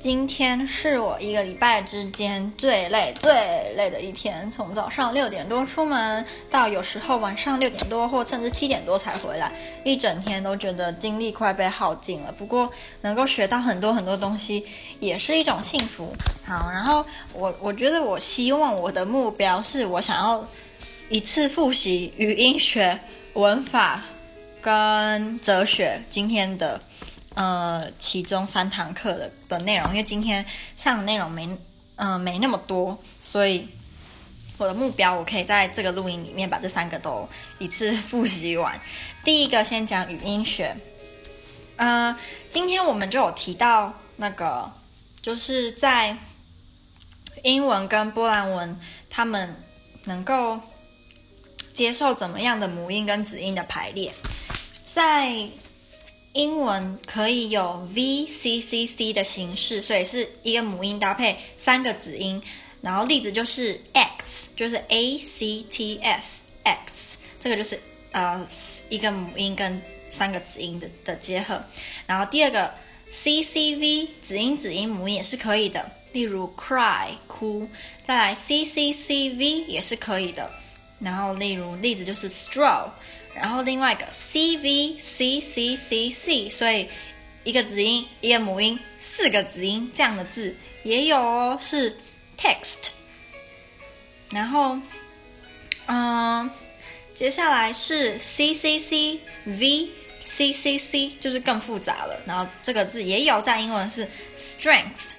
今天是我一个礼拜之间最累、最累的一天。从早上六点多出门，到有时候晚上六点多或甚至七点多才回来，一整天都觉得精力快被耗尽了。不过能够学到很多很多东西，也是一种幸福。好，然后我我觉得我希望我的目标是我想要一次复习语音学、文法跟哲学今天的。呃，其中三堂课的的内容，因为今天上的内容没，嗯、呃，没那么多，所以我的目标，我可以在这个录音里面把这三个都一次复习完。第一个先讲语音学，呃，今天我们就有提到那个，就是在英文跟波兰文，他们能够接受怎么样的母音跟子音的排列，在。英文可以有 V C C C 的形式，所以是一个母音搭配三个子音。然后例子就是 X，就是 A C T S X，这个就是呃一个母音跟三个子音的的结合。然后第二个 C C V，子音子音母音也是可以的，例如 Cry 哭。再来 C C C V 也是可以的。然后例如例子就是 Straw。然后另外一个 C V C C C C，所以一个子音一个母音四个子音这样的字也有哦，是 text。然后，嗯，接下来是 C C C V C C C，就是更复杂了。然后这个字也有在英文是 strength。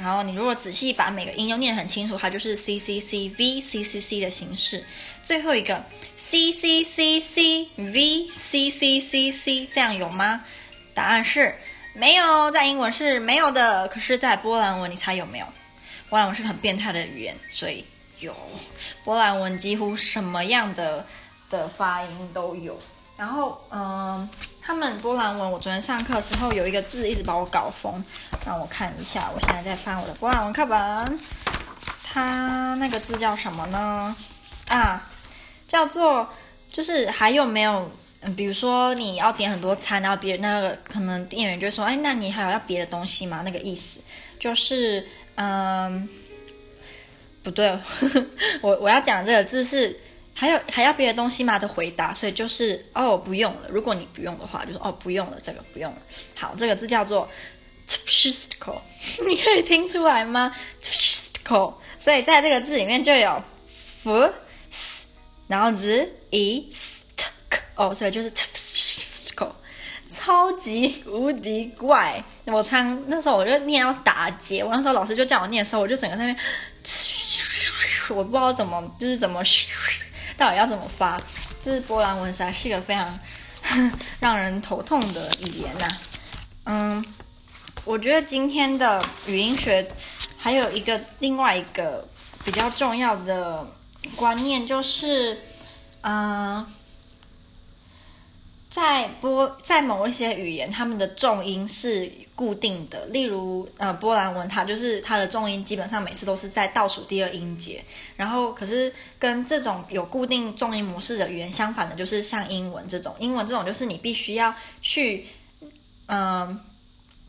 然后你如果仔细把每个音都念得很清楚，它就是 C C C V C C C 的形式。最后一个 C C C C V C C C C，这样有吗？答案是没有，在英文是没有的。可是，在波兰文，你猜有没有？波兰文是很变态的语言，所以有。波兰文几乎什么样的的发音都有。然后，嗯。他们波兰文，我昨天上课时候有一个字一直把我搞疯，让我看一下。我现在在翻我的波兰文课本，它那个字叫什么呢？啊，叫做就是还有没有？嗯，比如说你要点很多餐，然后别人那个可能店员就说：“哎，那你还有要别的东西吗？”那个意思就是，嗯，不对，呵呵，我我要讲这个字是。还有还要别的东西吗？的回答，所以就是哦，不用了。如果你不用的话，就是哦，不用了，这个不用了。好，这个字叫做 tpściutko，你可以听出来吗？tpściutko，所以在这个字里面就有 f，然后 z i t k，哦，所以就是 tpściutko，超级无敌怪。我唱那时候我就念要打结，我那时候老师就叫我念的时候，我就整个在那边，我不知道怎么就是怎么。到底要怎么发？就是波兰文实在是一个非常 让人头痛的语言呐、嗯，我觉得今天的语音学还有一个另外一个比较重要的观念，就是嗯。在波在某一些语言，他们的重音是固定的。例如，呃，波兰文，它就是它的重音基本上每次都是在倒数第二音节。然后，可是跟这种有固定重音模式的语言相反的，就是像英文这种。英文这种就是你必须要去，嗯、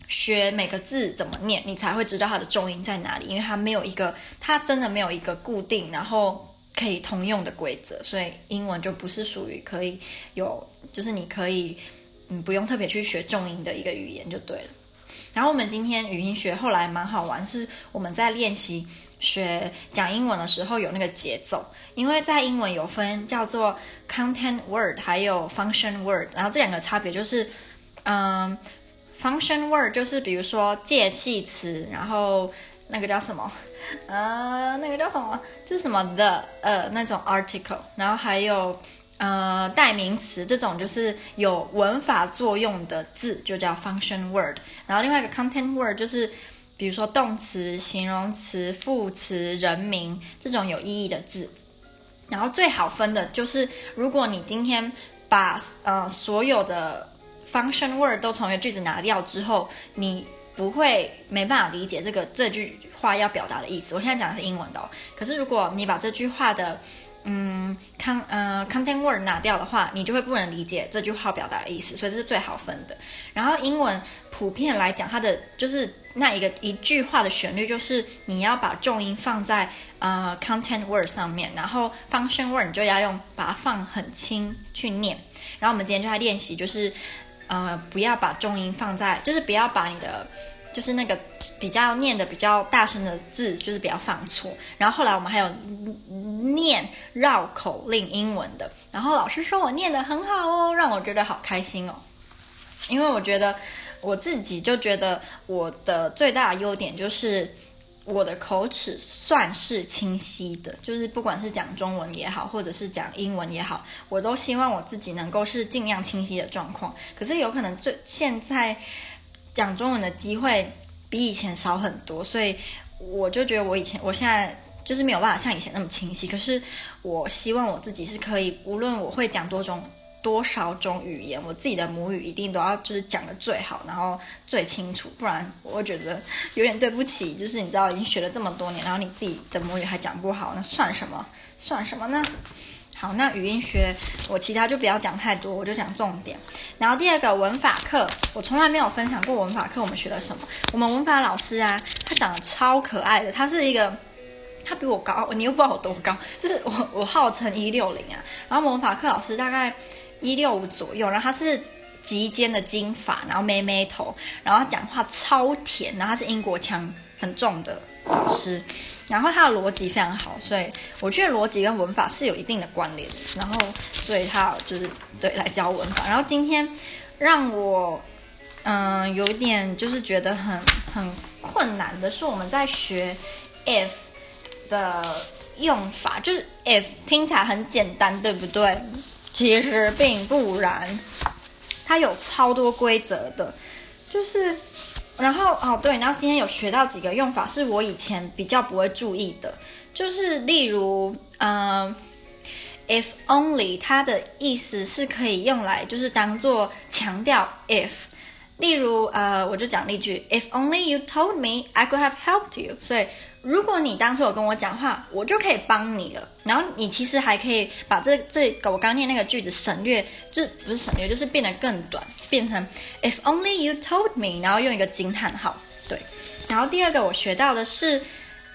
学每个字怎么念，你才会知道它的重音在哪里，因为它没有一个，它真的没有一个固定，然后。可以通用的规则，所以英文就不是属于可以有，就是你可以，嗯，不用特别去学重音的一个语言就对了。然后我们今天语音学后来蛮好玩，是我们在练习学讲英文的时候有那个节奏，因为在英文有分叫做 content word 还有 function word，然后这两个差别就是，嗯，function word 就是比如说介系词，然后。那个叫什么？呃，那个叫什么？就是什么的呃那种 article，然后还有呃代名词这种就是有文法作用的字就叫 function word，然后另外一个 content word 就是比如说动词、形容词、副词、人名这种有意义的字。然后最好分的就是如果你今天把呃所有的 function word 都从一个句子拿掉之后，你。不会没办法理解这个这句话要表达的意思。我现在讲的是英文的哦，可是如果你把这句话的嗯，con 呃 content word 拿掉的话，你就会不能理解这句话表达的意思，所以这是最好分的。然后英文普遍来讲，它的就是那一个一句话的旋律，就是你要把重音放在呃 content word 上面，然后 function word 你就要用把它放很轻去念。然后我们今天就在练习，就是呃不要把重音放在，就是不要把你的。就是那个比较念的比较大声的字，就是不要放错。然后后来我们还有念绕口令英文的，然后老师说我念得很好哦，让我觉得好开心哦。因为我觉得我自己就觉得我的最大的优点就是我的口齿算是清晰的，就是不管是讲中文也好，或者是讲英文也好，我都希望我自己能够是尽量清晰的状况。可是有可能最现在。讲中文的机会比以前少很多，所以我就觉得我以前，我现在就是没有办法像以前那么清晰。可是我希望我自己是可以，无论我会讲多种多少种语言，我自己的母语一定都要就是讲得最好，然后最清楚，不然我会觉得有点对不起。就是你知道，已经学了这么多年，然后你自己的母语还讲不好，那算什么？算什么呢？好，那语音学我其他就不要讲太多，我就讲重点。然后第二个文法课，我从来没有分享过文法课我们学了什么。我们文法老师啊，他长得超可爱的，他是一个，他比我高，你又不知道我多高，就是我我号称一六零啊。然后我们文法课老师大概一六五左右，然后他是极尖的金发，然后妹妹头，然后讲话超甜，然后他是英国腔很重的。老师，然后他的逻辑非常好，所以我觉得逻辑跟文法是有一定的关联。然后，所以他就是对来教文法。然后今天让我嗯、有点就是觉得很很困难的是，我们在学 if 的用法，就是 if 听起来很简单，对不对？其实并不然，它有超多规则的，就是。然后哦对，然后今天有学到几个用法，是我以前比较不会注意的，就是例如，嗯、，if only 它的意思是可以用来就是当做强调 if，例如呃，我就讲例句，if only you told me I could have helped you，所以。如果你当初有跟我讲话，我就可以帮你了。然后你其实还可以把这这个我刚念那个句子省略，就不是省略，就是变得更短，变成 If only you told me，然后用一个惊叹号。对。然后第二个我学到的是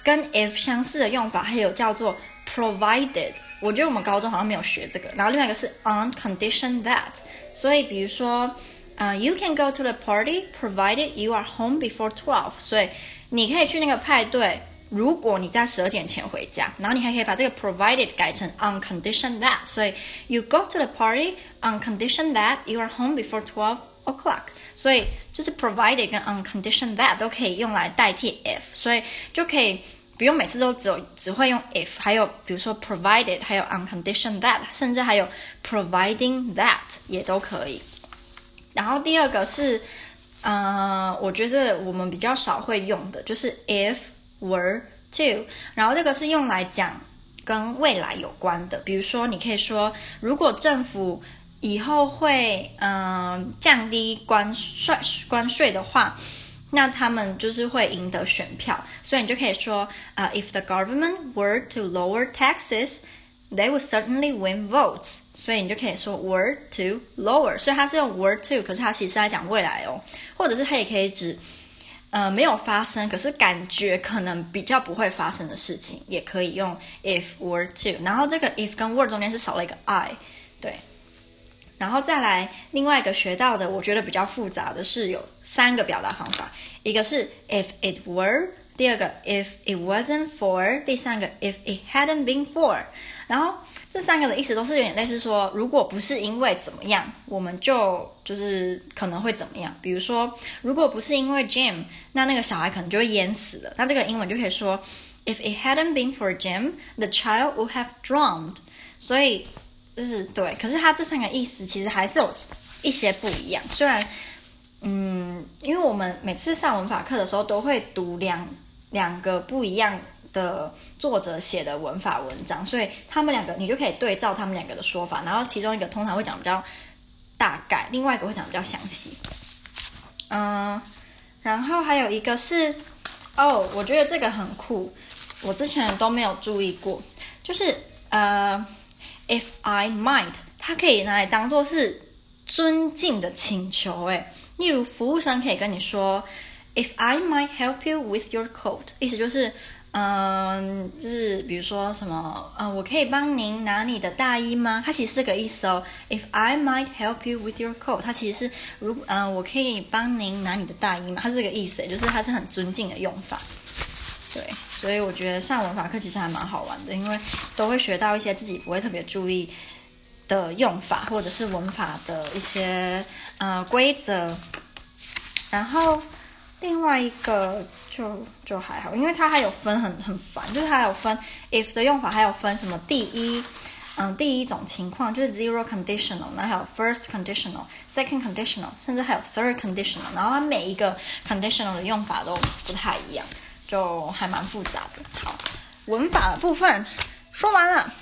跟 if 相似的用法，还有叫做 provided。我觉得我们高中好像没有学这个。然后另外一个是 on condition that。所以比如说，呃，you can go to the party provided you are home before twelve。所以你可以去那个派对。如果你在十二点前回家，然后你还可以把这个 provided 改成 on condition that，所以 you go to the party on condition that you are home before twelve o'clock。所以就是 provided 跟 on condition that 都可以用来代替 if，所以就可以不用每次都只有只会用 if，还有比如说 provided，还有 on condition that，甚至还有 providing that 也都可以。然后第二个是，呃，我觉得我们比较少会用的就是 if。Were to，然后这个是用来讲跟未来有关的，比如说你可以说，如果政府以后会嗯、降低关税关税的话，那他们就是会赢得选票，所以你就可以说啊、，if the government were to lower taxes, they would certainly win votes。所以你就可以说 were to lower，所以它是用 were to，可是它其实是在讲未来哦，或者是它也可以指。呃，没有发生，可是感觉可能比较不会发生的事情，也可以用 if were to。然后这个 if 跟 were 中间是少了一个 I，对。然后再来另外一个学到的，我觉得比较复杂的是有三个表达方法，一个是 if it were，第二个 if it wasn't for，第三个 if it hadn't been for。然后这三个的意思都是有点类似说，如果不是因为怎么样，我们就就是可能会怎么样。比如说，如果不是因为 Jim，那那个小孩可能就会淹死了。那这个英文就可以说，If it hadn't been for Jim, the child would have drowned。所以就是对，可是它这三个意思其实还是有一些不一样。虽然，嗯，因为我们每次上文法课的时候都会读两两个不一样。的作者写的文法文章，所以他们两个你就可以对照他们两个的说法，然后其中一个通常会讲比较大概，另外一个会讲比较详细。嗯，然后还有一个是哦，我觉得这个很酷，我之前都没有注意过，就是呃，if I might，它可以拿来当做是尊敬的请求。诶，例如服务生可以跟你说，if I might help you with your coat，意思就是。嗯，就是比如说什么，嗯，我可以帮您拿你的大衣吗？它其实是个意思哦。If I might help you with your coat，它其实是如嗯，我可以帮您拿你的大衣吗？它是这个意思，就是它是很尊敬的用法。对，所以我觉得上文法课其实还蛮好玩的，因为都会学到一些自己不会特别注意的用法，或者是文法的一些呃规则，然后。另外一个就就还好，因为它还有分很很烦，就是它有分 if 的用法，还有分什么第一，嗯，第一种情况就是 zero conditional，然后还有 first conditional、second conditional，甚至还有 third conditional，然后它每一个 conditional 的用法都不太一样，就还蛮复杂的。好，文法的部分说完了。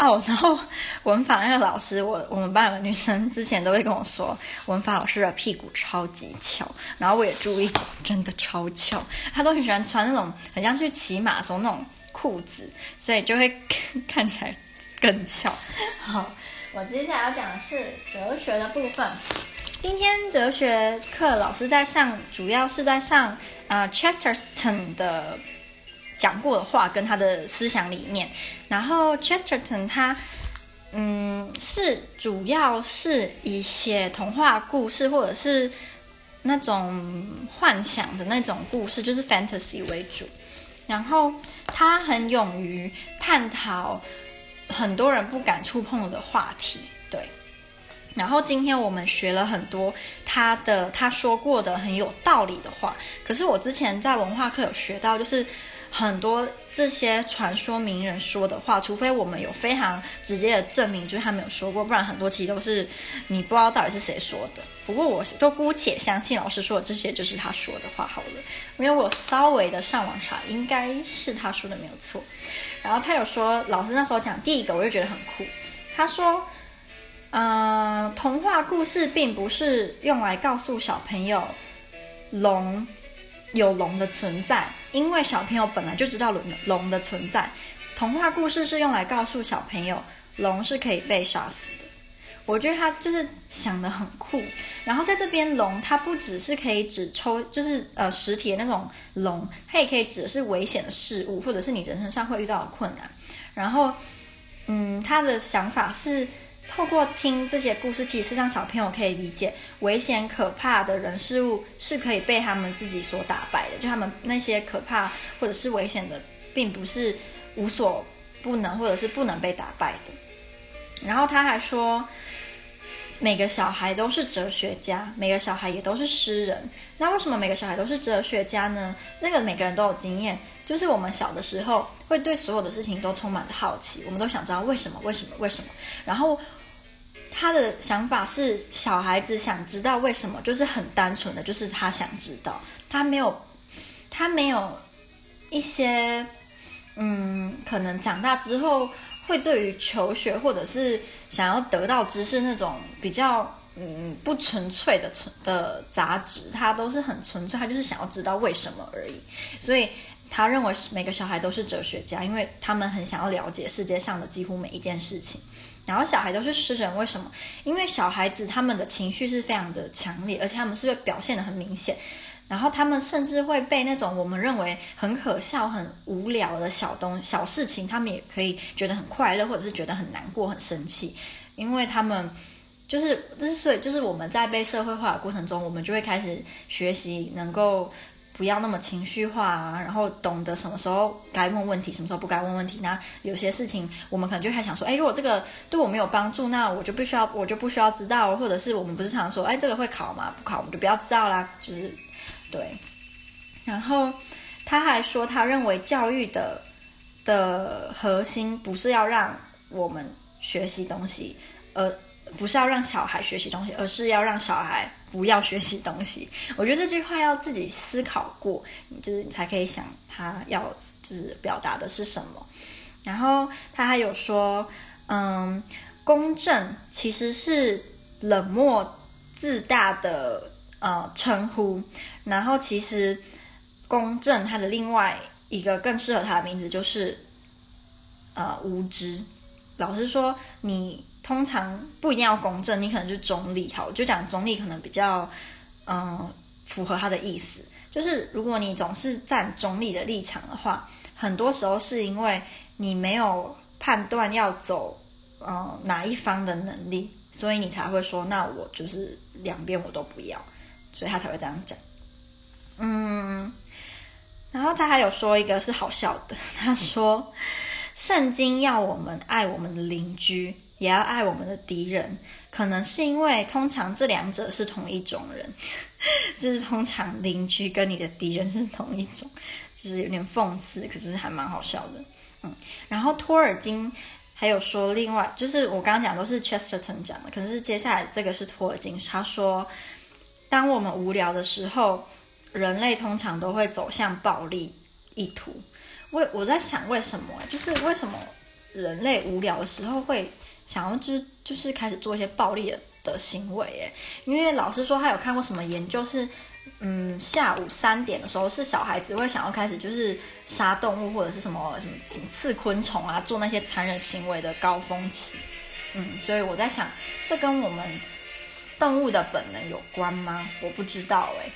哦，然后文法那个老师，我我们班有个女生之前都会跟我说，文法老师的屁股超级翘，然后我也注意，真的超翘，她都很喜欢穿那种很像去骑马的时候那种裤子，所以就会 看起来更翘。好，我接下来要讲的是哲学的部分。今天哲学课老师在上，主要是在上啊、Chesterton 的。讲过的话跟他的思想理念，然后 Chesterton 他，嗯，是主要是以写童话故事或者是那种幻想的那种故事，就是 fantasy 为主。然后他很勇于探讨很多人不敢触碰的话题，对。然后今天我们学了很多他的他说过的很有道理的话，可是我之前在文化课有学到，就是。很多这些传说名人说的话，除非我们有非常直接的证明，就是他没有说过，不然很多其实都是你不知道到底是谁说的。不过我就姑且相信老师说的这些就是他说的话好了，因为我稍微的上网查，应该是他说的没有错。然后他有说，老师那时候讲第一个，我就觉得很酷。他说，嗯、童话故事并不是用来告诉小朋友龙。有龙的存在，因为小朋友本来就知道龙龙的存在。童话故事是用来告诉小朋友，龙是可以被杀死的。我觉得他就是想得很酷。然后在这边，龙它不只是可以指抽，就是呃实体的那种龙，它也可以指的是危险的事物，或者是你人生上会遇到的困难。然后，嗯，他的想法是。透过听这些故事，其实让小朋友可以理解，危险可怕的人事物是可以被他们自己所打败的。就他们那些可怕或者是危险的，并不是无所不能，或者是不能被打败的。然后他还说，每个小孩都是哲学家，每个小孩也都是诗人。那为什么每个小孩都是哲学家呢？那个每个人都有经验，就是我们小的时候会对所有的事情都充满了好奇，我们都想知道为什么，为什么，为什么。然后。他的想法是，小孩子想知道为什么，就是很单纯的，就是他想知道，他没有，他没有一些，嗯，可能长大之后会对于求学或者是想要得到知识那种比较，嗯，不纯粹的纯的杂质，他都是很纯粹，他就是想要知道为什么而已，所以。他认为每个小孩都是哲学家，因为他们很想要了解世界上的几乎每一件事情。然后小孩都是诗人，为什么？因为小孩子他们的情绪是非常的强烈，而且他们是会表现得很明显。然后他们甚至会被那种我们认为很可笑、很无聊的小东小事情，他们也可以觉得很快乐，或者是觉得很难过、很生气，因为他们就是，之所以就是我们在被社会化的过程中，我们就会开始学习能够。不要那么情绪化啊，然后懂得什么时候该问问题，什么时候不该问问题。那有些事情我们可能就还想说，哎，如果这个对我没有帮助，那我就不需要，我就不需要知道。或者是我们不是常说，哎，这个会考吗？不考我们就不要知道啦。就是对。然后他还说，他认为教育的的核心不是要让我们学习东西，而不是要让小孩学习东西，而是要让小孩。不要学习东西，我觉得这句话要自己思考过，就是你才可以想他要就是表达的是什么。然后他还有说，嗯，公正其实是冷漠自大的呃称呼。然后其实公正它的另外一个更适合他的名字就是呃无知。老实说，你通常不一定要公正，你可能就中立好，就讲中立可能比较嗯、符合他的意思。就是如果你总是站中立的立场的话，很多时候是因为你没有判断要走嗯、呃、哪一方的能力，所以你才会说，那我就是两边我都不要，所以他才会这样讲。嗯，然后他还有说一个是好笑的，他说，圣经要我们爱我们的邻居，也要爱我们的敌人，可能是因为通常这两者是同一种人，就是通常邻居跟你的敌人是同一种，就是有点讽刺，可是还蛮好笑的。嗯，然后托尔金还有说另外，就是我刚刚讲都是 Chesterton 讲的，可是接下来这个是托尔金，他说，当我们无聊的时候。人类通常都会走向暴力意图。为我在想为什么？就是为什么人类无聊的时候会想要就是就是开始做一些暴力的的行为？诶，因为老师说他有看过什么研究是，嗯，下午三点的时候是小孩子会想要开始就是杀动物或者是什么什么什么刺昆虫啊，做那些残忍行为的高峰期。嗯，所以我在想，这跟我们动物的本能有关吗？我不知道哎。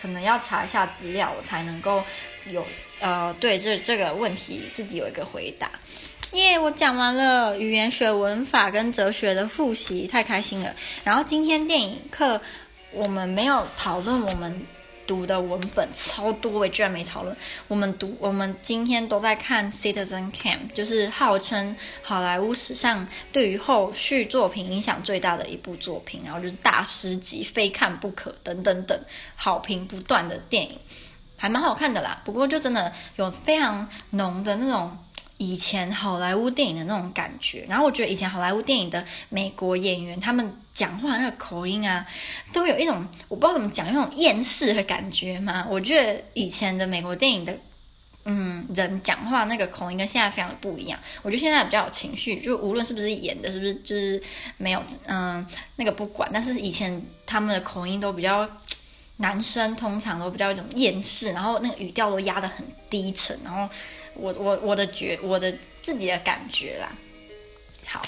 可能要查一下资料，我才能够有呃对这这个问题自己有一个回答。耶、我讲完了语言学、文法跟哲学的复习，太开心了。然后今天电影课我们没有讨论我们。读的文本超多，我居然没讨论。我们读，我们今天都在看《Citizen Kane》，就是号称好莱坞史上对于后续作品影响最大的一部作品，然后就是大师级，非看不可等等等，好评不断的电影，还蛮好看的啦。不过就真的有非常浓的那种。以前好莱坞电影的那种感觉，然后我觉得以前好莱坞电影的美国演员，他们讲话那个口音啊，都有一种我不知道怎么讲，那种厌世的感觉嘛。我觉得以前的美国电影的，嗯，人讲话那个口音跟现在非常的不一样。我觉得现在比较有情绪，就无论是不是演的，是不是就是没有，嗯，那个不管。但是以前他们的口音都比较，男生通常都比较一种厌世，然后那个语调都压得很低沉，然后。我我我的觉我的自己的感觉啦，好，